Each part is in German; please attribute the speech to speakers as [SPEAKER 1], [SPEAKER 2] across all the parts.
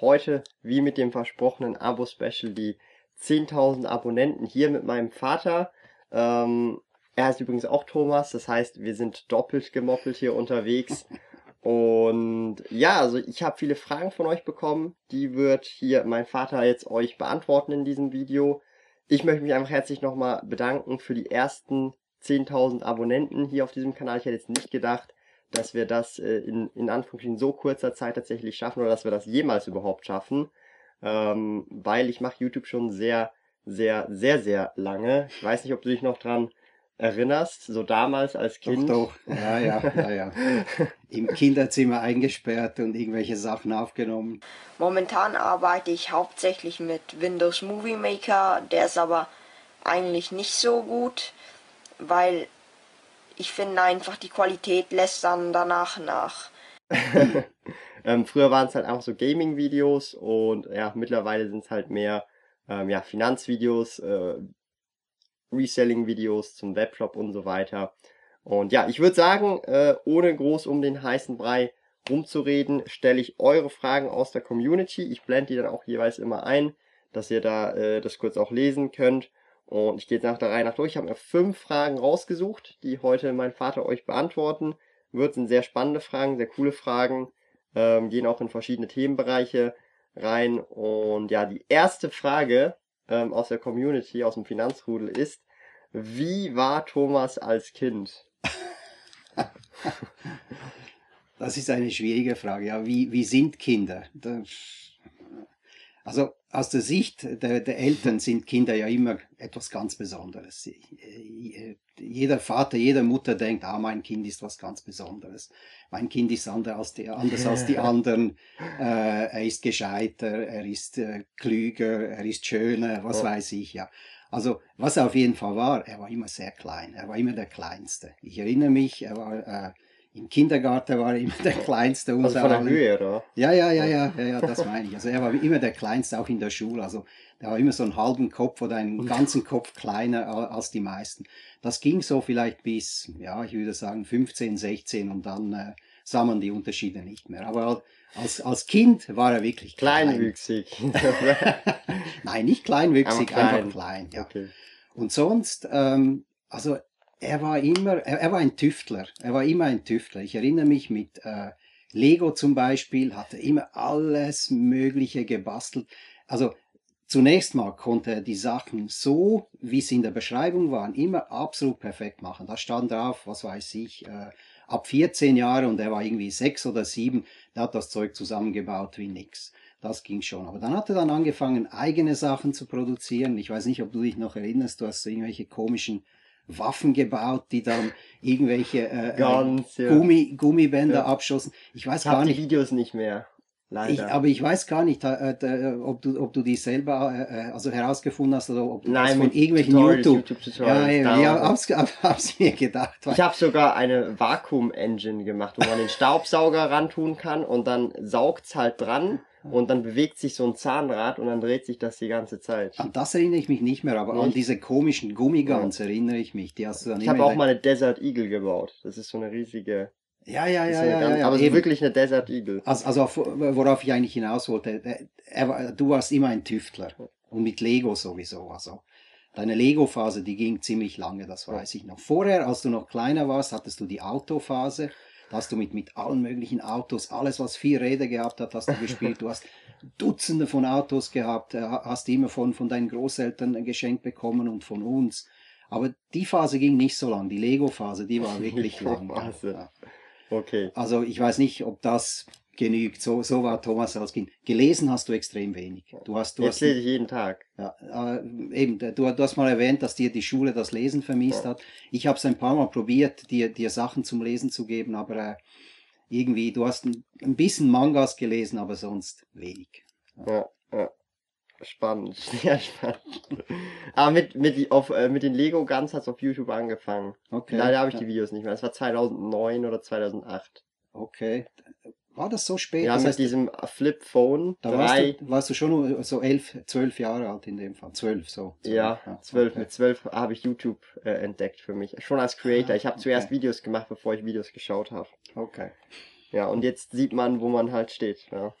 [SPEAKER 1] heute, wie mit dem versprochenen Abo-Special, die 10.000 Abonnenten hier mit meinem Vater. Ähm, er heißt übrigens auch Thomas, das heißt, wir sind doppelt gemoppelt hier unterwegs. Und ja, also ich habe viele Fragen von euch bekommen. Die wird hier mein Vater jetzt euch beantworten in diesem Video. Ich möchte mich einfach herzlich nochmal bedanken für die ersten 10.000 Abonnenten hier auf diesem Kanal. Ich hätte jetzt nicht gedacht, dass wir das äh, in, in Anführungsstrichen so kurzer Zeit tatsächlich schaffen oder dass wir das jemals überhaupt schaffen. Ähm, weil ich mache YouTube schon sehr, sehr, sehr, sehr lange. Ich weiß nicht, ob du dich noch dran erinnerst, so damals als Kind.
[SPEAKER 2] Doch, doch. Ja, ja, ja, ja. Im Kinderzimmer eingesperrt und irgendwelche Sachen aufgenommen.
[SPEAKER 3] Momentan arbeite ich hauptsächlich mit Windows Movie Maker, der ist aber eigentlich nicht so gut, weil ich finde einfach, die Qualität lässt dann danach nach.
[SPEAKER 1] ähm, früher waren es halt einfach so Gaming-Videos und ja, mittlerweile sind es halt mehr ähm, ja, Finanzvideos, äh, Reselling-Videos zum Webshop und so weiter. Und ja, ich würde sagen, äh, ohne groß um den heißen Brei rumzureden, stelle ich eure Fragen aus der Community. Ich blende die dann auch jeweils immer ein, dass ihr da äh, das kurz auch lesen könnt. Und ich gehe jetzt nach der Reihe nach durch. Ich habe mir fünf Fragen rausgesucht, die heute mein Vater euch beantworten wird. Sind sehr spannende Fragen, sehr coole Fragen. Ähm, gehen auch in verschiedene Themenbereiche rein. Und ja, die erste Frage ähm, aus der Community, aus dem Finanzrudel ist, wie war Thomas als Kind?
[SPEAKER 2] Das ist eine schwierige Frage. Ja, wie, wie sind Kinder? Das also aus der Sicht der, der, Eltern sind Kinder ja immer etwas ganz Besonderes. Jeder Vater, jede Mutter denkt, ah, mein Kind ist was ganz Besonderes. Mein Kind ist anders als die, anders als die anderen. Äh, er ist gescheiter, er ist äh, klüger, er ist schöner, was oh. weiß ich, ja. Also, was er auf jeden Fall war, er war immer sehr klein. Er war immer der Kleinste. Ich erinnere mich, er war äh, im Kindergarten war er immer der Kleinste
[SPEAKER 1] unter also von der Höhe, oder?
[SPEAKER 2] Ja, ja, ja, ja, ja, ja, das meine ich. Also er war immer der Kleinste, auch in der Schule. Also der war immer so einen halben Kopf oder einen ganzen Kopf kleiner als die meisten. Das ging so vielleicht bis, ja, ich würde sagen 15, 16 und dann äh, sah man die Unterschiede nicht mehr. Aber als, als Kind war er wirklich
[SPEAKER 1] klein. Kleinwüchsig.
[SPEAKER 2] Nein, nicht kleinwüchsig, klein. einfach klein. Ja. Okay. Und sonst, ähm, also er war immer, er, er, war ein Tüftler. Er war immer ein Tüftler. Ich erinnere mich mit äh, Lego zum Beispiel, hat er immer alles Mögliche gebastelt. Also zunächst mal konnte er die Sachen so, wie sie in der Beschreibung waren, immer absolut perfekt machen. Da stand drauf, was weiß ich, äh, ab 14 Jahre und er war irgendwie sechs oder sieben, der hat das Zeug zusammengebaut wie nix. Das ging schon. Aber dann hat er dann angefangen, eigene Sachen zu produzieren. Ich weiß nicht, ob du dich noch erinnerst, du hast irgendwelche komischen Waffen gebaut, die dann irgendwelche äh, äh Ganz, ja. Gummi, Gummibänder ja. abschossen. Ich weiß
[SPEAKER 1] ich
[SPEAKER 2] gar nicht.
[SPEAKER 1] die Videos nicht mehr.
[SPEAKER 2] Leider. Ich, aber ich weiß gar nicht, äh, äh, ob, du, ob du die selber äh, also herausgefunden hast oder ob du
[SPEAKER 1] Nein,
[SPEAKER 2] das
[SPEAKER 1] von irgendwelchen YouTube. YouTube
[SPEAKER 2] ja, ja, ja hab's, hab's mir gedacht.
[SPEAKER 1] Ich habe sogar eine Vakuum-Engine gemacht, wo man den Staubsauger rantun kann und dann saugt's halt dran und dann bewegt sich so ein Zahnrad und dann dreht sich das die ganze Zeit.
[SPEAKER 2] An das erinnere ich mich nicht mehr, aber nicht? an diese komischen Gummiguns ja. erinnere ich mich. Die hast du dann
[SPEAKER 1] ich habe auch mal eine Desert Eagle gebaut. Das ist so eine riesige.
[SPEAKER 2] Ja, ja, ja, ja,
[SPEAKER 1] ganz,
[SPEAKER 2] ja,
[SPEAKER 1] Aber es ist wirklich eine Desert Eagle.
[SPEAKER 2] Also, also worauf ich eigentlich hinaus wollte, er, du warst immer ein Tüftler und mit Lego sowieso. Also deine Lego-Phase, die ging ziemlich lange, das weiß ich noch. Vorher, als du noch kleiner warst, hattest du die Autophase. Da hast du mit, mit allen möglichen Autos, alles was vier Räder gehabt hat, hast du gespielt. Du hast Dutzende von Autos gehabt, äh, hast immer von, von deinen Großeltern geschenkt bekommen und von uns. Aber die Phase ging nicht so lang. Die Lego-Phase, die war wirklich lang. Ja.
[SPEAKER 1] Okay.
[SPEAKER 2] Also ich weiß nicht, ob das genügt. So, so war Thomas als Kind. Gelesen hast du extrem wenig. Du hast, du
[SPEAKER 1] Jetzt
[SPEAKER 2] hast,
[SPEAKER 1] lese ich jeden Tag.
[SPEAKER 2] Ja, äh, eben, du, du hast mal erwähnt, dass dir die Schule das Lesen vermisst ja. hat. Ich habe es ein paar Mal probiert, dir, dir Sachen zum Lesen zu geben, aber äh, irgendwie, du hast ein, ein bisschen Mangas gelesen, aber sonst wenig.
[SPEAKER 1] Ja, ja. Spannend, sehr spannend. Aber mit, mit, auf, äh, mit den Lego Guns hat es auf YouTube angefangen. Okay. Leider habe ich die Videos nicht mehr. Das war 2009 oder 2008.
[SPEAKER 2] Okay. War das so spät?
[SPEAKER 1] Ja,
[SPEAKER 2] das
[SPEAKER 1] mit heißt, diesem Flip Phone.
[SPEAKER 2] Da warst du, warst du, schon so elf, zwölf Jahre alt in dem Fall. Zwölf so.
[SPEAKER 1] Zwölf, ja, zwölf. Okay. Mit zwölf habe ich YouTube äh, entdeckt für mich. Schon als Creator. Ich habe okay. zuerst Videos gemacht, bevor ich Videos geschaut habe.
[SPEAKER 2] Okay.
[SPEAKER 1] Ja, und jetzt sieht man, wo man halt steht. Ja.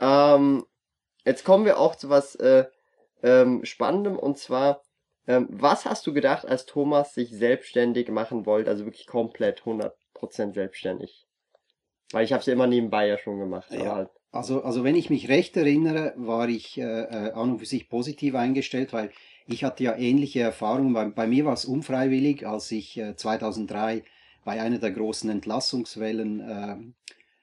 [SPEAKER 1] ähm, jetzt kommen wir auch zu was äh, ähm, Spannendem und zwar, ähm, was hast du gedacht, als Thomas sich selbstständig machen wollte, also wirklich komplett 100% selbstständig? Weil ich habe es ja immer nebenbei ja schon gemacht.
[SPEAKER 2] Ja. Also, also wenn ich mich recht erinnere, war ich äh, äh, an und für sich positiv eingestellt, weil ich hatte ja ähnliche Erfahrungen. Bei, bei mir war es unfreiwillig, als ich äh, 2003 bei einer der großen Entlassungswellen äh,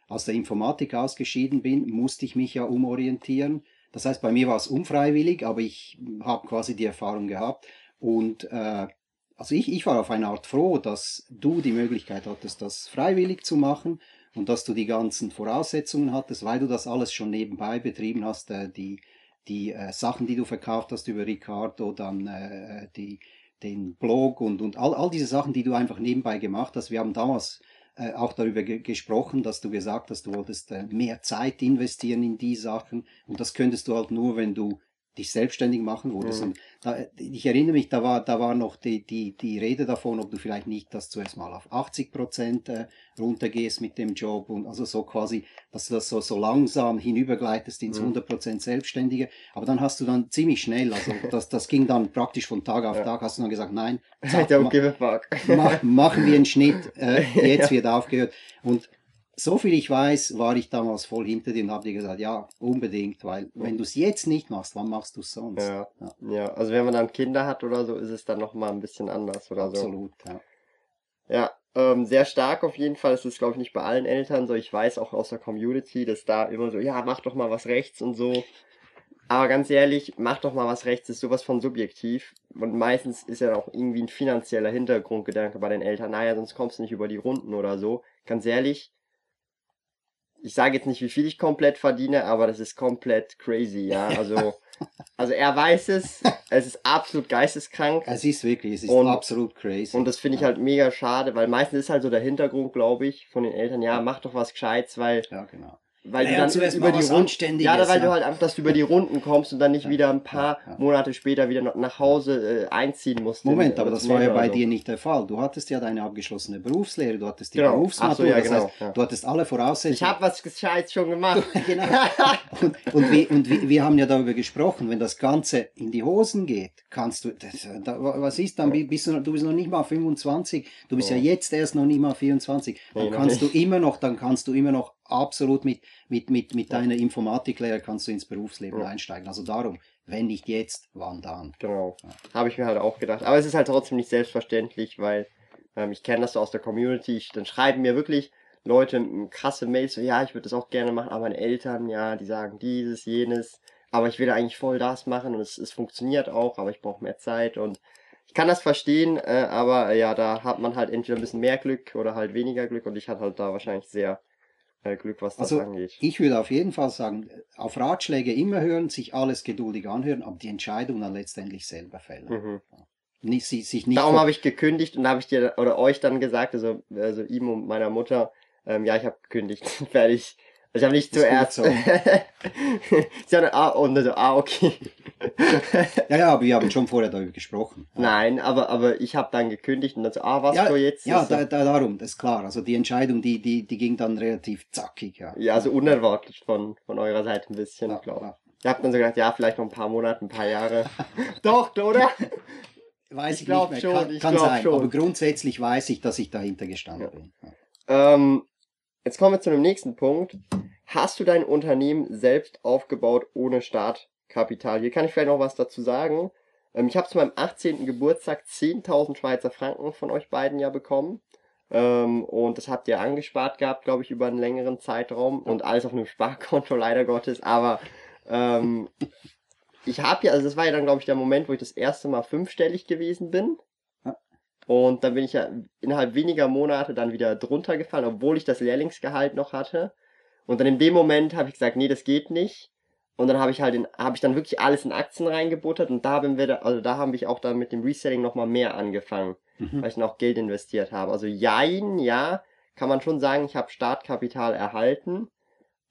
[SPEAKER 2] aus der Informatik ausgeschieden bin, musste ich mich ja umorientieren. Das heißt, bei mir war es unfreiwillig, aber ich habe quasi die Erfahrung gehabt. Und äh, also ich, ich war auf eine Art froh, dass du die Möglichkeit hattest, das freiwillig zu machen und dass du die ganzen Voraussetzungen hattest, weil du das alles schon nebenbei betrieben hast, äh, die, die äh, Sachen, die du verkauft hast über Ricardo, dann äh, die, den Blog und, und all, all diese Sachen, die du einfach nebenbei gemacht hast. Wir haben damals äh, auch darüber ge gesprochen, dass du gesagt hast, du wolltest äh, mehr Zeit investieren in die Sachen und das könntest du halt nur, wenn du dich selbstständig machen wolltest. Mhm. Und da, ich erinnere mich, da war, da war noch die, die, die Rede davon, ob du vielleicht nicht das zuerst mal auf 80 Prozent äh, runtergehst mit dem Job und also so quasi, dass du das so, so langsam hinübergleitest ins mhm. 100 Prozent Selbstständige. Aber dann hast du dann ziemlich schnell, also das, das ging dann praktisch von Tag auf ja. Tag, hast du dann gesagt, nein,
[SPEAKER 1] zack, ma
[SPEAKER 2] machen wir einen Schnitt, äh, jetzt ja. wird aufgehört. Und so viel ich weiß, war ich damals voll hinter dir und habe dir gesagt, ja, unbedingt, weil wenn du es jetzt nicht machst, wann machst du es sonst?
[SPEAKER 1] Ja, ja, ja. also wenn man dann Kinder hat oder so, ist es dann nochmal ein bisschen anders oder
[SPEAKER 2] Absolut,
[SPEAKER 1] so.
[SPEAKER 2] Absolut,
[SPEAKER 1] ja. Ja, ähm, sehr stark auf jeden Fall. Es ist, glaube ich, nicht bei allen Eltern so. Ich weiß auch aus der Community, dass da immer so, ja, mach doch mal was rechts und so. Aber ganz ehrlich, mach doch mal was rechts, ist sowas von subjektiv. Und meistens ist ja auch irgendwie ein finanzieller Hintergrundgedanke bei den Eltern. Naja, sonst kommst du nicht über die Runden oder so. Ganz ehrlich, ich sage jetzt nicht, wie viel ich komplett verdiene, aber das ist komplett crazy, ja. Also, also er weiß es, es ist absolut geisteskrank.
[SPEAKER 2] Es ist wirklich, es ist und, absolut crazy.
[SPEAKER 1] Und das finde ich halt mega schade, weil meistens ist halt so der Hintergrund, glaube ich, von den Eltern, ja, mach doch was Gescheites, weil
[SPEAKER 2] ja, genau
[SPEAKER 1] weil naja, du dann über die Runden, ja, weil ja. du halt einfach, dass du über die Runden kommst und dann nicht ja, wieder ein paar ja, Monate später wieder nach Hause äh, einziehen musst.
[SPEAKER 2] Moment, aber das war ja bei so. dir nicht der Fall. Du hattest ja deine abgeschlossene Berufslehre, du hattest die genau. Berufsmatur, so, ja, das genau, heißt, du hattest alle Voraussetzungen.
[SPEAKER 1] Ich habe was Gescheites schon gemacht.
[SPEAKER 2] genau. Und, und, wir, und wir, wir haben ja darüber gesprochen, wenn das Ganze in die Hosen geht, kannst du, das, da, was ist dann, bist du, du bist noch nicht mal 25, du bist ja jetzt erst noch nicht mal 24, dann kannst du immer noch, dann kannst du immer noch absolut mit, mit, mit, mit deiner Informatiklehre kannst du ins Berufsleben ja. einsteigen. Also darum, wenn nicht jetzt, wann dann?
[SPEAKER 1] Genau. Ja. Habe ich mir halt auch gedacht. Aber es ist halt trotzdem nicht selbstverständlich, weil ähm, ich kenne das so aus der Community. Ich, dann schreiben mir wirklich Leute krasse Mails, so, ja, ich würde das auch gerne machen, aber meine Eltern, ja, die sagen dieses, jenes. Aber ich will eigentlich voll das machen und es, es funktioniert auch, aber ich brauche mehr Zeit und ich kann das verstehen, äh, aber äh, ja, da hat man halt entweder ein bisschen mehr Glück oder halt weniger Glück und ich hatte halt da wahrscheinlich sehr Glück, was das
[SPEAKER 2] also,
[SPEAKER 1] angeht.
[SPEAKER 2] Ich würde auf jeden Fall sagen, auf Ratschläge immer hören, sich alles geduldig anhören, aber die Entscheidung dann letztendlich selber fällen. Mhm.
[SPEAKER 1] Nicht, sich nicht Darum habe ich gekündigt und habe ich dir oder euch dann gesagt, also, also ihm und meiner Mutter, ähm, ja, ich habe gekündigt, fertig. Also ich habe nicht zuerst. So. Sie haben, ah, und also, ah, okay.
[SPEAKER 2] ja, ja, aber wir haben schon vorher darüber gesprochen.
[SPEAKER 1] Nein, aber, aber ich habe dann gekündigt und dann so, ah, was ja, so jetzt?
[SPEAKER 2] Ja, da, da, darum, das ist klar. Also die Entscheidung, die, die, die ging dann relativ zackig, ja.
[SPEAKER 1] Ja, also unerwartet von, von eurer Seite ein bisschen, ja, glaube ich. Ihr habt dann so gedacht, ja, vielleicht noch ein paar Monate, ein paar Jahre.
[SPEAKER 2] Doch, oder? Weiß ich, ich glaube schon. Kann, ich kann sein, schon. aber grundsätzlich weiß ich, dass ich dahinter gestanden ja. bin.
[SPEAKER 1] Ähm, Jetzt kommen wir zu dem nächsten Punkt. Hast du dein Unternehmen selbst aufgebaut ohne Startkapital? Hier kann ich vielleicht noch was dazu sagen. Ähm, ich habe zu meinem 18. Geburtstag 10.000 Schweizer Franken von euch beiden ja bekommen. Ähm, und das habt ihr angespart gehabt, glaube ich, über einen längeren Zeitraum. Und alles auf einem Sparkonto, leider Gottes. Aber ähm, ich habe ja, also das war ja dann, glaube ich, der Moment, wo ich das erste Mal fünfstellig gewesen bin. Und dann bin ich ja innerhalb weniger Monate dann wieder drunter gefallen, obwohl ich das Lehrlingsgehalt noch hatte. Und dann in dem Moment habe ich gesagt, nee, das geht nicht. Und dann habe ich halt habe ich dann wirklich alles in Aktien reingebuttert und da haben wir, also da habe ich auch dann mit dem Reselling nochmal mehr angefangen, mhm. weil ich noch Geld investiert habe. Also jein, ja, kann man schon sagen, ich habe Startkapital erhalten,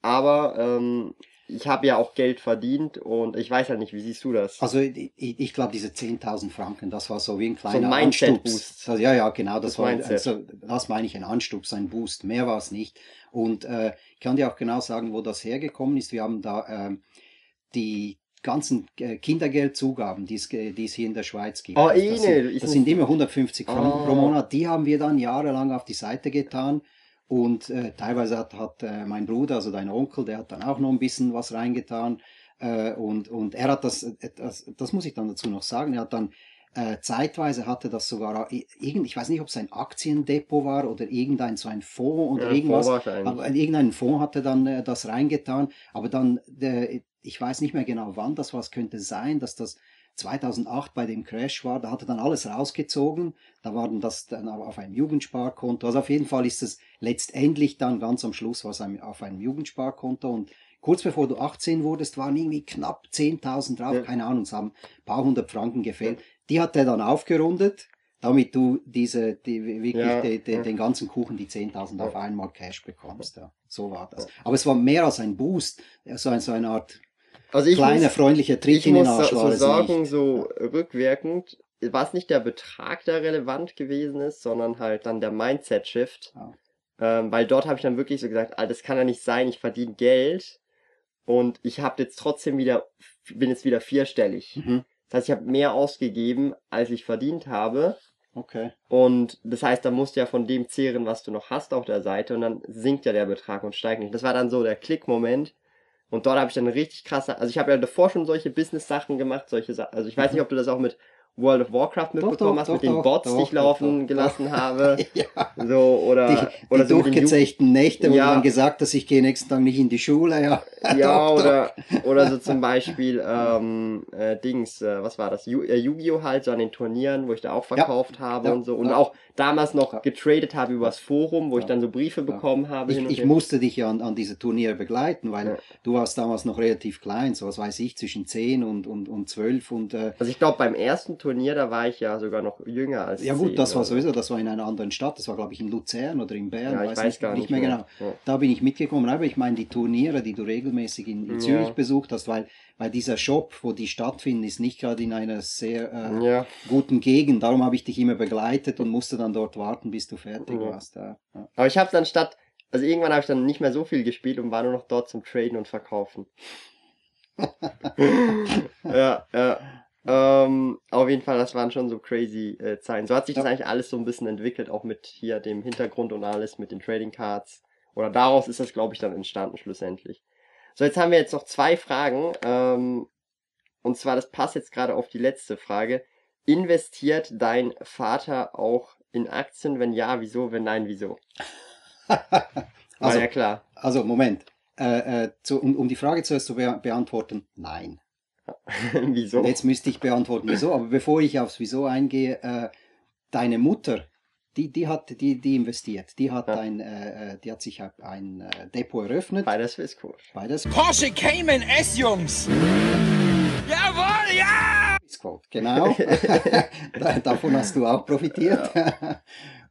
[SPEAKER 1] aber ähm, ich habe ja auch Geld verdient und ich weiß ja nicht, wie siehst du das?
[SPEAKER 2] Also ich, ich glaube, diese 10.000 Franken, das war so wie ein kleiner so ein Anstups. Also, ja, ja, genau, das, das war, also, das meine ich, ein Anstups, ein Boost, mehr war es nicht. Und äh, ich kann dir auch genau sagen, wo das hergekommen ist. Wir haben da äh, die ganzen äh, Kindergeldzugaben, die es, die es hier in der Schweiz gibt.
[SPEAKER 1] Oh, also das,
[SPEAKER 2] sind, das sind immer 150 Franken oh. pro Monat. Die haben wir dann jahrelang auf die Seite getan und äh, teilweise hat, hat äh, mein Bruder, also dein Onkel, der hat dann auch noch ein bisschen was reingetan. Äh, und, und er hat das, äh, das, das muss ich dann dazu noch sagen, er hat dann äh, zeitweise hatte das sogar, irgend, ich weiß nicht, ob es ein Aktiendepot war oder irgendein so ein Fonds oder ja, irgendwas, aber irgendein Fonds hatte dann äh, das reingetan, aber dann, äh, ich weiß nicht mehr genau wann das war, es könnte sein, dass das 2008 bei dem Crash war, da hat er dann alles rausgezogen, da war dann das dann auf einem Jugendsparkonto. Also auf jeden Fall ist es letztendlich dann ganz am Schluss was auf einem Jugendsparkonto und kurz bevor du 18 wurdest, waren irgendwie knapp 10.000 drauf, ja. keine Ahnung, es haben ein paar hundert Franken gefehlt. Die hat er dann aufgerundet, damit du diese, die, wirklich ja, die, die, den ganzen Kuchen, die 10.000 auf einmal Cash bekommst. Ja. So war das. Aber es war mehr als ein Boost, so, ein, so eine Art also ich kleiner muss, freundlicher Tritt in den Arsch
[SPEAKER 1] so, so sagen, nicht. so rückwirkend, war es nicht der Betrag, der relevant gewesen ist, sondern halt dann der Mindset-Shift. Ja. Ähm, weil dort habe ich dann wirklich so gesagt, ah, das kann ja nicht sein, ich verdiene Geld und ich habe jetzt trotzdem wieder, bin jetzt wieder vierstellig. Mhm. Das heißt, ich habe mehr ausgegeben, als ich verdient habe.
[SPEAKER 2] Okay.
[SPEAKER 1] Und das heißt, da musst du ja von dem zehren, was du noch hast auf der Seite und dann sinkt ja der Betrag und steigt nicht. Das war dann so der Klickmoment, und dort habe ich dann richtig krasse, also ich habe ja davor schon solche Business-Sachen gemacht, solche Sachen. Also ich weiß nicht, ob du das auch mit World of Warcraft mitbekommen hast, mit den Bots, doch, die ich laufen gelassen habe. ja. So, oder,
[SPEAKER 2] die, oder die so durchgezechten Nächte, wo ja. man gesagt dass ich gehe nächsten Tag nicht in die Schule, ja.
[SPEAKER 1] ja, oder, oder so zum Beispiel, ähm, äh, Dings, äh, was war das? Yu äh, Yu-Gi-Oh! halt, so an den Turnieren, wo ich da auch verkauft ja. habe und so. Und auch damals noch getradet habe übers Forum, wo ich dann so Briefe bekommen habe.
[SPEAKER 2] Ich, ich musste dich ja an, an diese Turniere begleiten, weil du warst damals noch relativ klein, so was weiß ich, zwischen 10 und, und, und 12 und, äh,
[SPEAKER 1] Also ich glaube, beim ersten Turnier, da war ich ja sogar noch jünger als
[SPEAKER 2] Ja gut, 10, das war sowieso, das war in einer anderen Stadt, das war glaube ich in Luzern oder in Bern,
[SPEAKER 1] ja, ich weiß, weiß
[SPEAKER 2] nicht,
[SPEAKER 1] gar
[SPEAKER 2] nicht mehr, mehr genau. Ja. Da bin ich mitgekommen, aber ich meine die Turniere, die du regelmäßig in, in Zürich ja. besucht hast, weil, weil dieser Shop, wo die stattfinden, ist nicht gerade in einer sehr äh, guten Gegend, darum habe ich dich immer begleitet und musste dann dort warten, bis du fertig warst.
[SPEAKER 1] Aber ich habe dann statt, also irgendwann habe ich dann nicht mehr so viel gespielt und war nur noch dort zum Traden und Verkaufen. ja, ja. Ähm, auf jeden Fall, das waren schon so crazy äh, Zeiten. So hat sich das eigentlich alles so ein bisschen entwickelt, auch mit hier dem Hintergrund und alles, mit den Trading Cards. Oder daraus ist das, glaube ich, dann entstanden schlussendlich. So, jetzt haben wir jetzt noch zwei Fragen. Ähm, und zwar, das passt jetzt gerade auf die letzte Frage. Investiert dein Vater auch in Aktien? Wenn ja, wieso? Wenn nein, wieso?
[SPEAKER 2] also, ja klar. Also, Moment. Äh, äh, zu, um, um die Frage zuerst zu be beantworten, nein.
[SPEAKER 1] wieso?
[SPEAKER 2] Jetzt müsste ich beantworten, wieso. Aber bevor ich aufs Wieso eingehe, äh, deine Mutter, die, die hat, die, die investiert. Die hat ja. ein, äh, äh die hat sich ein äh, Depot eröffnet.
[SPEAKER 1] Bei der Swissquote.
[SPEAKER 2] Bei der
[SPEAKER 4] Porsche Cayman S, Jungs! Jawohl, ja!
[SPEAKER 2] Swissquote, genau. Davon hast du auch profitiert. Ja.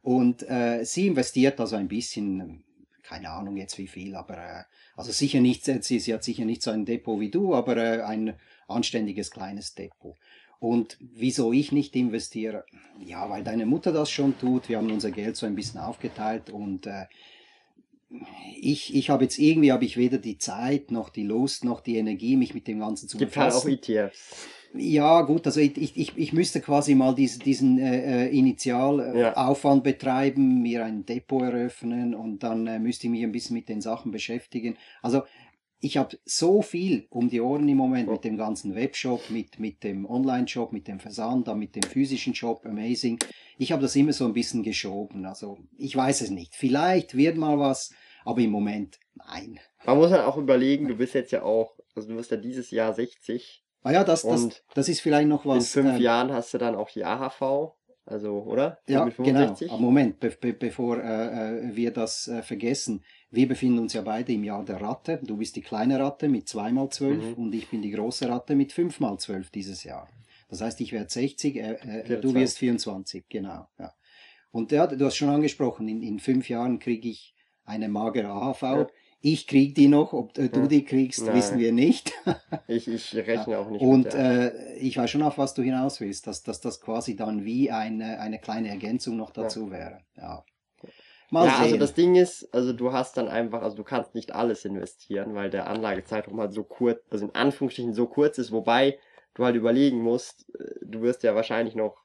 [SPEAKER 2] Und äh, sie investiert also ein bisschen, keine Ahnung jetzt wie viel, aber äh, also sicher nicht, sie, sie hat sicher nicht so ein Depot wie du, aber äh, ein anständiges kleines Depot. Und wieso ich nicht investiere? Ja, weil deine Mutter das schon tut. Wir haben unser Geld so ein bisschen aufgeteilt und äh, ich, ich habe jetzt irgendwie habe ich weder die Zeit noch die Lust noch die Energie, mich mit dem Ganzen zu
[SPEAKER 1] Gibt befassen. Gibt halt auch ETFs.
[SPEAKER 2] Ja, gut, also ich, ich, ich müsste quasi mal diesen, diesen äh, äh Initialaufwand ja. betreiben, mir ein Depot eröffnen und dann äh, müsste ich mich ein bisschen mit den Sachen beschäftigen. Also ich habe so viel um die Ohren im Moment mit dem ganzen Webshop, mit, mit dem Online-Shop, mit dem Versand, dann mit dem physischen Shop, amazing. Ich habe das immer so ein bisschen geschoben. Also ich weiß es nicht. Vielleicht wird mal was, aber im Moment nein.
[SPEAKER 1] Man muss halt auch überlegen, du bist jetzt ja auch, also du wirst ja dieses Jahr 60.
[SPEAKER 2] Ah ja, das, das, das ist vielleicht noch was.
[SPEAKER 1] In fünf ähm, Jahren hast du dann auch die AHV. Also, oder?
[SPEAKER 2] Ja, genau. Moment, be be bevor äh, äh, wir das äh, vergessen. Wir befinden uns ja beide im Jahr der Ratte. Du bist die kleine Ratte mit 2 mal 12 mhm. und ich bin die große Ratte mit 5 mal 12 dieses Jahr. Das heißt, ich werde 60, äh, äh, du wirst 24, genau. Ja. Und ja, du hast schon angesprochen, in, in fünf Jahren kriege ich eine magere AHV. Ja. Ich kriege die noch, ob äh, du ja. die kriegst, Nein. wissen wir nicht.
[SPEAKER 1] ich, ich rechne auch nicht.
[SPEAKER 2] Und mit, äh, ich weiß schon, auf was du hinaus willst, dass, dass das quasi dann wie eine, eine kleine Ergänzung noch dazu wäre. Ja.
[SPEAKER 1] Mal ja, also sehen. also das Ding ist, also du hast dann einfach, also du kannst nicht alles investieren, weil der Anlagezeitraum halt so kurz, also in Anführungsstrichen so kurz ist, wobei du halt überlegen musst, äh, du wirst ja wahrscheinlich noch,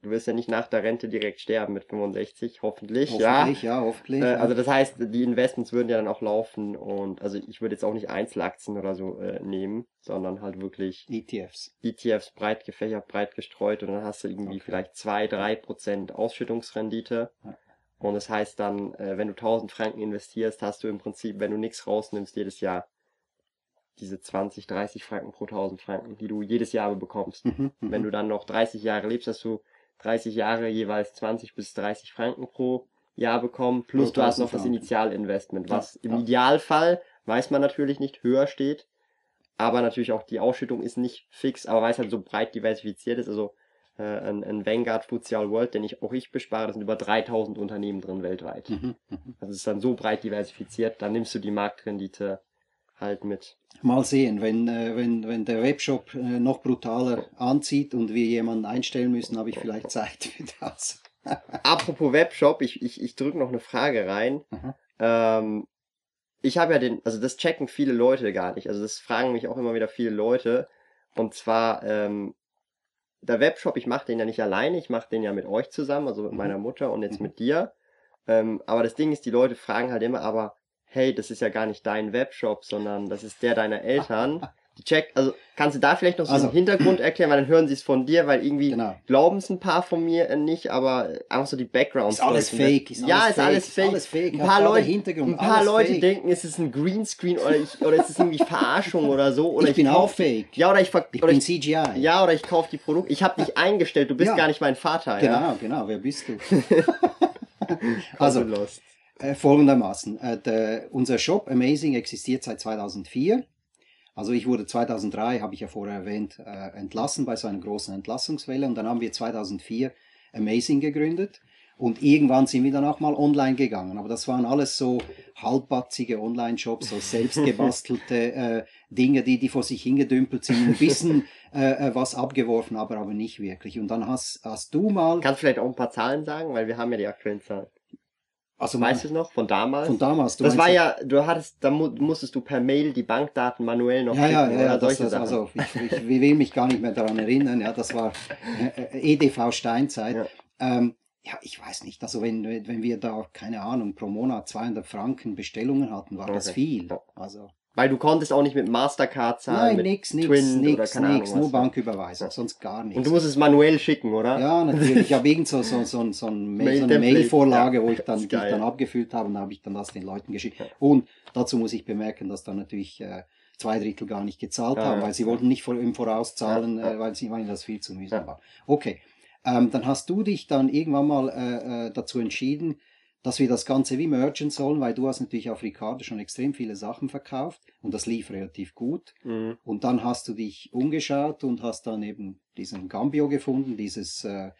[SPEAKER 1] du wirst ja nicht nach der Rente direkt sterben mit 65, hoffentlich,
[SPEAKER 2] hoffentlich ja. ja hoffentlich.
[SPEAKER 1] Äh, also das heißt, die Investments würden ja dann auch laufen und also ich würde jetzt auch nicht Einzelaktien oder so äh, nehmen, sondern halt wirklich
[SPEAKER 2] ETFs.
[SPEAKER 1] ETFs breit gefächert, breit gestreut und dann hast du irgendwie okay. vielleicht zwei, drei Prozent Ausschüttungsrendite. Ja. Und das heißt dann, äh, wenn du 1000 Franken investierst, hast du im Prinzip, wenn du nichts rausnimmst, jedes Jahr diese 20, 30 Franken pro 1000 Franken, die du jedes Jahr bekommst. Mhm, mhm, Wenn du dann noch 30 Jahre lebst, hast du 30 Jahre jeweils 20 bis 30 Franken pro Jahr bekommen, plus du hast noch das Initialinvestment, was ja, im ja. Idealfall, weiß man natürlich nicht, höher steht, aber natürlich auch die Ausschüttung ist nicht fix, aber weil es halt so breit diversifiziert ist, also äh, ein, ein Vanguard Futsal World, den ich auch ich bespare, da sind über 3000 Unternehmen drin weltweit. Mhm, mhm, also es ist dann so breit diversifiziert, dann nimmst du die Marktrendite halt mit.
[SPEAKER 2] Mal sehen, wenn, äh, wenn, wenn der Webshop äh, noch brutaler anzieht und wir jemanden einstellen müssen, habe ich vielleicht Zeit für das.
[SPEAKER 1] Apropos Webshop, ich, ich, ich drücke noch eine Frage rein. Ähm, ich habe ja den, also das checken viele Leute gar nicht. Also das fragen mich auch immer wieder viele Leute. Und zwar, ähm, der Webshop, ich mache den ja nicht alleine, ich mache den ja mit euch zusammen, also mit mhm. meiner Mutter und jetzt mhm. mit dir. Ähm, aber das Ding ist, die Leute fragen halt immer, aber hey, das ist ja gar nicht dein Webshop, sondern das ist der deiner Eltern. Check, also kannst du da vielleicht noch so also, einen Hintergrund erklären, weil dann hören sie es von dir, weil irgendwie genau. glauben es ein paar von mir äh, nicht, aber einfach so die Background.
[SPEAKER 2] Ist alles fake. Ist
[SPEAKER 1] ja, ist alles fake. Alles fake. Ein paar Leute, ein paar Leute denken, es ist ein Greenscreen oder ich, oder es ist irgendwie Verarschung oder so. Oder
[SPEAKER 2] ich, ich bin kauf, auch fake.
[SPEAKER 1] Ja, oder ich,
[SPEAKER 2] ich oder bin CGI.
[SPEAKER 1] Ja, oder ich kaufe die Produkte. Ich habe dich eingestellt. Du bist ja. gar nicht mein Vater.
[SPEAKER 2] Genau,
[SPEAKER 1] ja?
[SPEAKER 2] genau. Wer bist du? also, äh, folgendermaßen. Äh, der, unser Shop Amazing existiert seit 2004. Also ich wurde 2003, habe ich ja vorher erwähnt, äh, entlassen bei so einer großen Entlassungswelle und dann haben wir 2004 Amazing gegründet und irgendwann sind wir dann auch mal online gegangen. Aber das waren alles so halbbatzige Online-Shops, so selbstgebastelte äh, Dinge, die, die vor sich hingedümpelt sind, ein bisschen äh, äh, was abgeworfen, aber, aber nicht wirklich. Und dann hast, hast du mal...
[SPEAKER 1] Kannst du vielleicht auch ein paar Zahlen sagen, weil wir haben ja die aktuellen Zahlen. Also weißt du es noch von damals?
[SPEAKER 2] Von damals.
[SPEAKER 1] das war ja, du hattest, da musstest du per Mail die Bankdaten manuell noch
[SPEAKER 2] ja, ja, ja, ja, das, das, also ich, ich, will mich gar nicht mehr daran erinnern. Ja, das war äh, äh EDV Steinzeit. Ja. Ähm, ja, ich weiß nicht. Also wenn, wenn wir da, keine Ahnung, pro Monat 200 Franken Bestellungen hatten, war okay. das viel. Also
[SPEAKER 1] weil du konntest auch nicht mit Mastercard zahlen.
[SPEAKER 2] Nein, nix, nix, Twin nix, nix, Ahnung, nur Banküberweisung, sonst gar nichts.
[SPEAKER 1] Und du musst es manuell schicken, oder?
[SPEAKER 2] Ja, natürlich. Ich habe irgend so, so, so, so, ein Mail, so eine Mailvorlage, ja, wo ich dann, die ich dann abgefüllt habe und da habe ich dann das den Leuten geschickt. Und dazu muss ich bemerken, dass dann natürlich äh, zwei Drittel gar nicht gezahlt ja, haben, weil sie wollten nicht im Voraus zahlen, äh, weil sie meinen, das viel zu mühsam war. Okay, ähm, dann hast du dich dann irgendwann mal äh, äh dazu entschieden, dass wir das Ganze wie mergen sollen, weil du hast natürlich auf Ricardo schon extrem viele Sachen verkauft und das lief relativ gut. Mhm. Und dann hast du dich umgeschaut und hast dann eben diesen Gambio gefunden, dieses äh,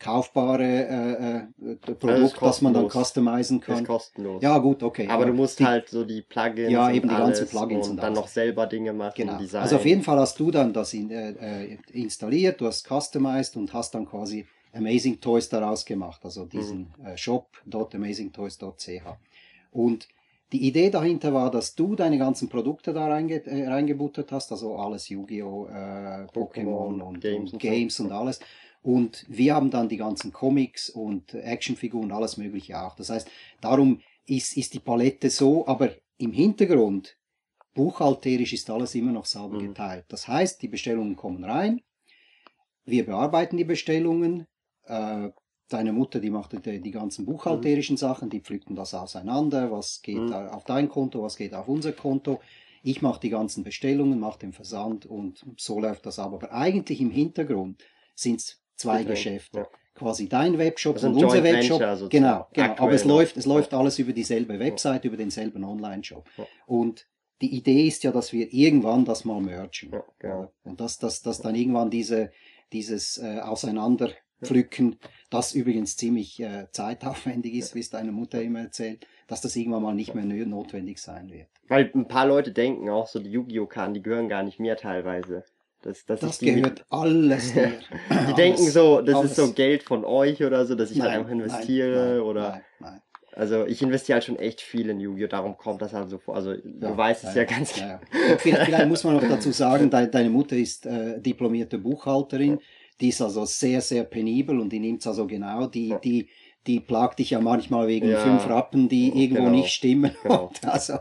[SPEAKER 2] kaufbare äh, äh, Produkt, das, das man dann customizen kann. Das
[SPEAKER 1] ist kostenlos.
[SPEAKER 2] Ja, gut, okay.
[SPEAKER 1] Aber, aber du musst die, halt so die Plugins
[SPEAKER 2] ja, eben die ganzen Plugins
[SPEAKER 1] und, und dann noch selber Dinge machen.
[SPEAKER 2] Genau. Also auf jeden Fall hast du dann das in, äh, äh installiert, du hast customized und hast dann quasi Amazing Toys daraus gemacht, also diesen mhm. äh, shop.amazingtoys.ch. Und die Idee dahinter war, dass du deine ganzen Produkte da reinge äh, reingebuttert hast, also alles Yu-Gi-Oh!, äh, Pokémon und, Games, und, Games und alles. Und wir haben dann die ganzen Comics und Actionfiguren und alles Mögliche auch. Das heißt, darum ist, ist die Palette so, aber im Hintergrund, buchhalterisch ist alles immer noch sauber mhm. geteilt. Das heißt, die Bestellungen kommen rein, wir bearbeiten die Bestellungen, äh, deine Mutter, die macht die, die ganzen buchhalterischen mhm. Sachen, die pflückten das auseinander, was geht mhm. auf dein Konto, was geht auf unser Konto. Ich mache die ganzen Bestellungen, mache den Versand und so läuft das ab. Aber eigentlich im Hintergrund sind es zwei okay. Geschäfte. Ja. quasi dein Webshop also und unser Webshop. Genau, genau. Aber es läuft, es läuft alles über dieselbe Website, über denselben Online-Shop. Und die Idee ist ja, dass wir irgendwann das mal mergen. Ja, genau. Und dass, dass, dass dann irgendwann diese, dieses äh, Auseinanderpflücken, das übrigens ziemlich äh, zeitaufwendig ist, wie es deine Mutter immer erzählt, dass das irgendwann mal nicht mehr notwendig sein wird.
[SPEAKER 1] Weil ein paar Leute denken auch so, die Yu-Gi-Oh! Karten, die gehören gar nicht mehr teilweise.
[SPEAKER 2] Das, das, das gehört mit... alles
[SPEAKER 1] dir. die alles, denken so, das alles. ist so Geld von euch oder so, dass ich nein, halt einfach investiere nein, nein, oder. Nein, also ich investiere halt schon echt viel in Yu-Gi-Oh! Darum kommt das halt so vor. Also ja, du weißt ja, es ja, ganz
[SPEAKER 2] genau. Ja, vielleicht, vielleicht, muss man noch dazu sagen, de, deine Mutter ist äh, diplomierte Buchhalterin. Die ist also sehr, sehr penibel und die nimmt es also genau. Die, die die plagt dich ja manchmal wegen ja, fünf Rappen, die irgendwo genau, nicht stimmen. Genau. also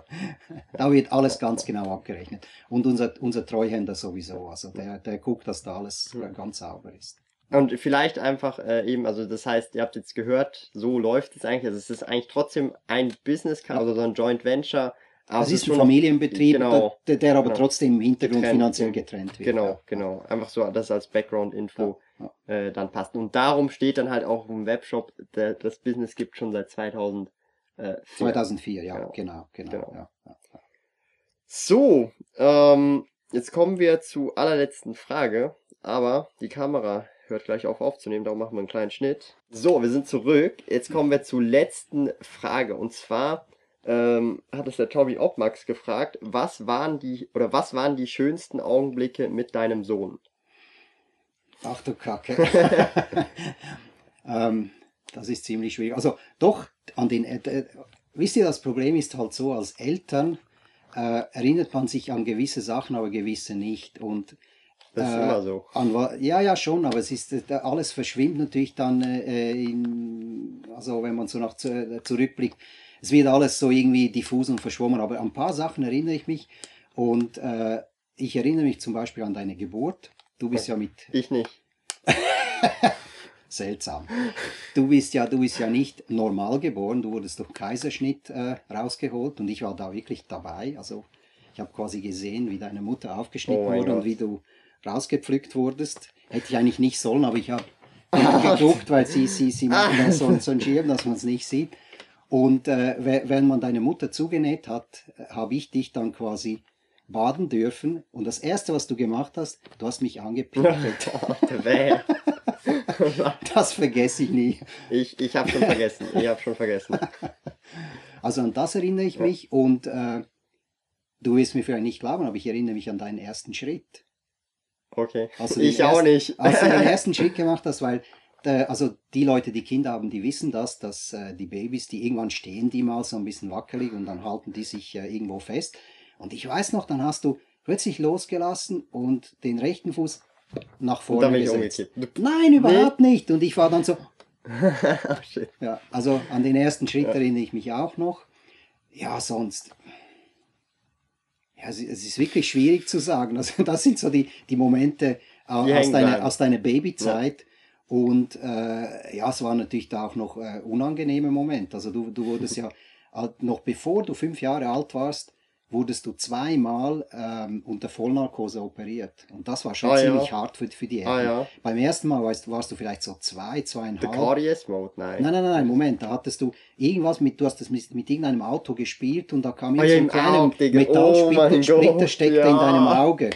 [SPEAKER 2] da wird alles ganz genau abgerechnet. Und unser, unser Treuhänder sowieso, also der, der guckt, dass da alles ja. ganz sauber ist.
[SPEAKER 1] Und vielleicht einfach äh, eben, also das heißt, ihr habt jetzt gehört, so läuft es eigentlich. Also es ist eigentlich trotzdem ein Business, also so ein Joint Venture.
[SPEAKER 2] Aber es ist ein Familienbetrieb, genau, der, der, aber genau, trotzdem im Hintergrund getrennt, finanziell getrennt wird.
[SPEAKER 1] Genau, ja. genau. Einfach so das als Background-Info ja, ja. äh, dann passt. Und darum steht dann halt auch im Webshop, der, das Business gibt schon seit 2004.
[SPEAKER 2] 2004, ja, genau, genau. genau, genau.
[SPEAKER 1] So, ähm, jetzt kommen wir zur allerletzten Frage, aber die Kamera hört gleich auf aufzunehmen, darum machen wir einen kleinen Schnitt. So, wir sind zurück. Jetzt kommen wir zur letzten Frage und zwar ähm, hat es der Tobi Obmax gefragt, was waren die oder was waren die schönsten Augenblicke mit deinem Sohn?
[SPEAKER 2] Ach du Kacke. ähm, das ist ziemlich schwierig. Also doch, an den äh, wisst ihr, das Problem ist halt so, als Eltern äh, erinnert man sich an gewisse Sachen, aber gewisse nicht. Und
[SPEAKER 1] das ist äh, immer so.
[SPEAKER 2] An, ja, ja, schon, aber es ist äh, alles verschwimmt natürlich dann, äh, in, also wenn man so nach zurückblickt es wird alles so irgendwie diffus und verschwommen, aber an ein paar Sachen erinnere ich mich. Und äh, ich erinnere mich zum Beispiel an deine Geburt. Du bist ja mit.
[SPEAKER 1] Ich nicht.
[SPEAKER 2] Seltsam. Du bist ja, du bist ja nicht normal geboren, du wurdest durch Kaiserschnitt äh, rausgeholt und ich war da wirklich dabei. Also ich habe quasi gesehen, wie deine Mutter aufgeschnitten oh wurde Gott. und wie du rausgepflückt wurdest. Hätte ich eigentlich nicht sollen, aber ich habe geguckt, weil sie, sie, sie machen dann so, so einen Schirm, dass man es nicht sieht. Und äh, wenn man deine Mutter zugenäht hat, habe ich dich dann quasi baden dürfen. Und das Erste, was du gemacht hast, du hast mich angepinkelt. das vergesse ich nie.
[SPEAKER 1] Ich, ich habe schon vergessen. Ich habe schon vergessen.
[SPEAKER 2] Also an das erinnere ich mich. Und äh, du wirst mir vielleicht nicht glauben, aber ich erinnere mich an deinen ersten Schritt.
[SPEAKER 1] Okay. Also ich auch nicht.
[SPEAKER 2] Als du den ersten Schritt gemacht hast, weil also die Leute, die Kinder haben, die wissen das, dass äh, die Babys, die irgendwann stehen die mal so ein bisschen wackelig und dann halten die sich äh, irgendwo fest. Und ich weiß noch, dann hast du plötzlich losgelassen und den rechten Fuß nach vorne gesetzt. Nein, überhaupt nee. nicht. Und ich war dann so. oh, ja, also an den ersten Schritt ja. erinnere ich mich auch noch. Ja, sonst. Ja, es ist wirklich schwierig zu sagen. Also, das sind so die, die Momente die aus, deiner, aus deiner Babyzeit. Ja und äh, ja, es war natürlich da auch noch äh, unangenehme Moment. Also du, du wurdest ja, noch bevor du fünf Jahre alt warst, wurdest du zweimal ähm, unter Vollnarkose operiert. Und das war schon ah, ziemlich ja. hart für, für die Eltern. Ah, ja. Beim ersten Mal warst, warst du vielleicht so zwei, zweieinhalb.
[SPEAKER 1] Der Karies-Mode, nein.
[SPEAKER 2] Nein, nein, nein, Moment, da hattest du irgendwas mit, du hast das mit, mit irgendeinem Auto gespielt und da kam ah, so ein kleiner Metallsplitter oh steckte ja. in deinem Auge.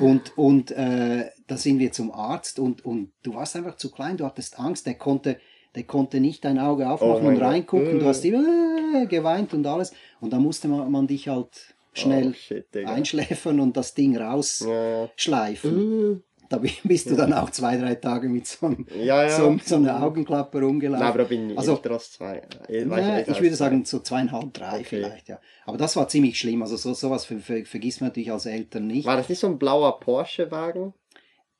[SPEAKER 2] Und, und äh, da sind wir zum Arzt und, und du warst einfach zu klein, du hattest Angst, der konnte der konnte nicht dein Auge aufmachen oh und reingucken, Gott. du hast immer äh, geweint und alles. Und da musste man, man dich halt schnell oh, shit, einschläfern und das Ding rausschleifen. Ja. Da bist du dann auch zwei, drei Tage mit so, einem, ja, ja. so, so einer Augenklappe rumgelaufen. Nein,
[SPEAKER 1] aber da bin ich also, älter zwei.
[SPEAKER 2] Ich, ja, ich, würde sagen so zweieinhalb, drei okay. vielleicht, ja. Aber das war ziemlich schlimm. Also so, sowas ver, ver, vergisst man natürlich als Eltern nicht.
[SPEAKER 1] War das nicht so ein blauer Porsche-Wagen?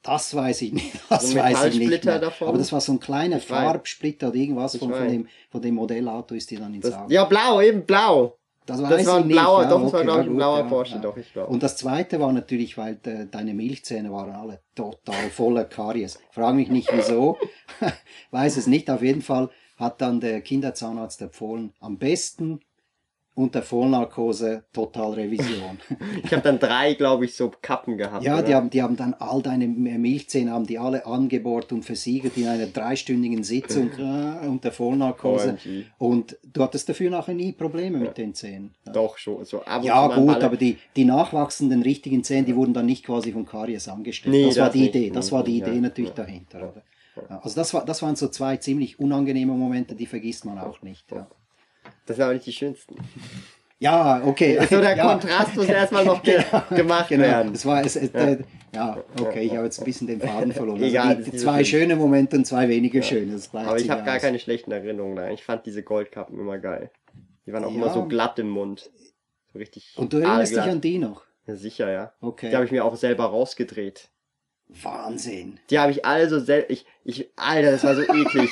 [SPEAKER 2] Das weiß ich nicht. Das so weiß ich nicht mehr. Davon? Aber das war so ein kleiner Farbsplitter oder irgendwas von, von, dem, von dem Modellauto ist dir dann ins
[SPEAKER 1] Auge. Ja, blau, eben blau.
[SPEAKER 2] Das, das war ein
[SPEAKER 1] blauer,
[SPEAKER 2] ja,
[SPEAKER 1] doch, okay, war glaube ich ein blauer ja, Porsche,
[SPEAKER 2] ja.
[SPEAKER 1] doch, ich glaube.
[SPEAKER 2] Und das zweite war natürlich, weil de, deine Milchzähne waren alle total voller Karies. Frag mich nicht wieso, weiß es nicht. Auf jeden Fall hat dann der Kinderzahnarzt empfohlen, am besten unter Vollnarkose Totalrevision.
[SPEAKER 1] ich habe dann drei, glaube ich, so Kappen gehabt.
[SPEAKER 2] Ja, die haben, die haben dann all deine Milchzähne haben die alle angebohrt und versiegelt in einer dreistündigen Sitzung äh, unter Vollnarkose. Und du hattest dafür nachher nie Probleme mit den Zähnen.
[SPEAKER 1] Ja. Doch schon. So
[SPEAKER 2] ja gut, aber die, die nachwachsenden richtigen Zähne, die wurden dann nicht quasi von Karies angestellt. Nee, das, das, war die nicht. Idee. Das war die Idee ja, natürlich dahinter. Oder? Also das, war, das waren so zwei ziemlich unangenehme Momente, die vergisst man auch nicht. Ja.
[SPEAKER 1] Das sind aber nicht die schönsten.
[SPEAKER 2] Ja, okay.
[SPEAKER 1] So der ja. Kontrast muss erstmal noch ge gemacht genau. werden.
[SPEAKER 2] Das war es, es äh, ja, okay, ich habe jetzt ein bisschen den Faden verloren. Also Egal, die, zwei schöne Momente und zwei weniger ja. schöne.
[SPEAKER 1] Aber ich habe gar keine schlechten Erinnerungen da. Ich fand diese Goldkappen immer geil. Die waren auch ja. immer so glatt im Mund. So richtig.
[SPEAKER 2] Und du erinnerst dich an die noch?
[SPEAKER 1] Ja, sicher, ja. Okay. Die habe ich mir auch selber rausgedreht.
[SPEAKER 2] Wahnsinn.
[SPEAKER 1] Die habe ich alle so selber. Ich, ich, Alter, das war so eklig.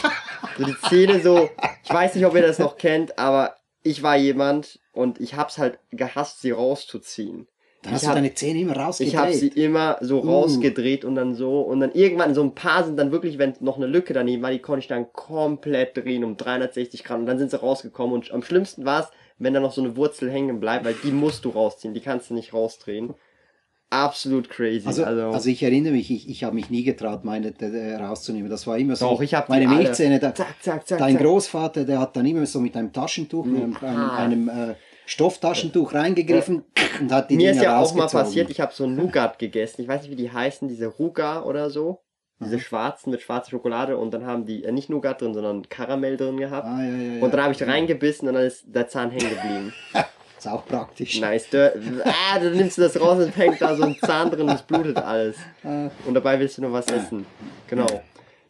[SPEAKER 1] so die Zähne so. Ich weiß nicht, ob ihr das noch kennt, aber ich war jemand und ich hab's halt gehasst, sie rauszuziehen.
[SPEAKER 2] Dann hast ich du deine Zähne immer rausgedreht?
[SPEAKER 1] Ich habe sie immer so uh. rausgedreht und dann so und dann irgendwann so ein paar sind dann wirklich, wenn noch eine Lücke daneben war, die konnte ich dann komplett drehen um 360 Grad und dann sind sie rausgekommen und am schlimmsten war es, wenn da noch so eine Wurzel hängen bleibt, weil die musst du rausziehen, die kannst du nicht rausdrehen absolut crazy.
[SPEAKER 2] Also, also, also, ich erinnere mich, ich, ich habe mich nie getraut, meine äh, rauszunehmen. Das war immer so.
[SPEAKER 1] Doch, ich habe
[SPEAKER 2] meine Milchzähne. Da, zack, zack, zack, dein zack. Großvater, der hat dann immer so mit einem Taschentuch, mit einem, einem, einem äh, Stofftaschentuch reingegriffen ja. und hat die
[SPEAKER 1] Mir Dinge ist ja auch mal passiert, ich habe so ein Nougat gegessen. Ich weiß nicht, wie die heißen, diese Ruga oder so. Diese mhm. schwarzen mit schwarzer Schokolade und dann haben die äh, nicht Nougat drin, sondern Karamell drin gehabt. Ah, ja, ja, und dann habe ich reingebissen und dann ist der Zahn hängen geblieben.
[SPEAKER 2] Ist auch praktisch.
[SPEAKER 1] Nice. Du, ah, dann nimmst du das raus und hängt da so ein Zahn drin es blutet alles. Und dabei willst du nur was essen. Genau.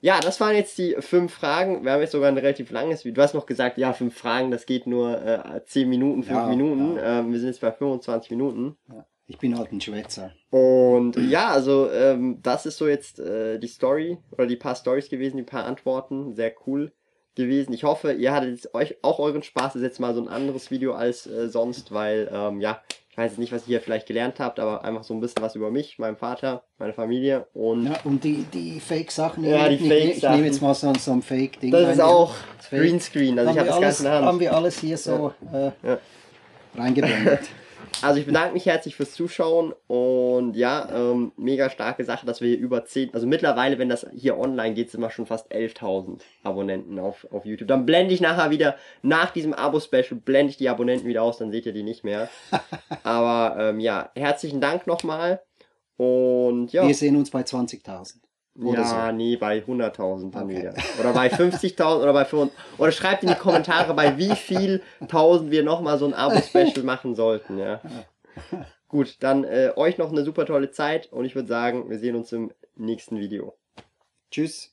[SPEAKER 1] Ja, das waren jetzt die fünf Fragen. Wir haben jetzt sogar ein relativ langes Video. Du hast noch gesagt, ja, fünf Fragen, das geht nur äh, zehn Minuten, fünf ja, Minuten. Ja. Ähm, wir sind jetzt bei 25 Minuten.
[SPEAKER 2] Ja. Ich bin halt ein Schwätzer.
[SPEAKER 1] Und ja, also ähm, das ist so jetzt äh, die Story oder die paar Stories gewesen, die paar Antworten. Sehr cool gewesen. Ich hoffe, ihr hattet euch auch euren Spaß. Das ist jetzt mal so ein anderes Video als äh, sonst, weil, ähm, ja, ich weiß jetzt nicht, was ihr hier vielleicht gelernt habt, aber einfach so ein bisschen was über mich, meinen Vater, meine Familie und.
[SPEAKER 2] Ja, und die, die Fake-Sachen.
[SPEAKER 1] Ja, die Fake-Sachen.
[SPEAKER 2] Ich, ich nehme jetzt mal so, so ein Fake-Ding.
[SPEAKER 1] Das ist auch Greenscreen, also ich habe das Ganze in der Hand.
[SPEAKER 2] Haben wir alles hier so ja. Äh, ja. reingeblendet.
[SPEAKER 1] Also ich bedanke mich herzlich fürs Zuschauen und ja, ähm, mega starke Sache, dass wir hier über 10, also mittlerweile, wenn das hier online geht, sind wir schon fast 11.000 Abonnenten auf, auf YouTube. Dann blende ich nachher wieder, nach diesem Abo-Special, blende ich die Abonnenten wieder aus, dann seht ihr die nicht mehr. Aber ähm, ja, herzlichen Dank nochmal und ja.
[SPEAKER 2] Wir sehen uns bei 20.000.
[SPEAKER 1] Oder ja, so. nee, bei 100.000 dann okay. wieder. Oder bei 50.000 oder bei 500. Oder schreibt in die Kommentare, bei wie viel tausend wir nochmal so ein Abo-Special machen sollten, ja. Gut, dann äh, euch noch eine super tolle Zeit und ich würde sagen, wir sehen uns im nächsten Video.
[SPEAKER 2] Tschüss.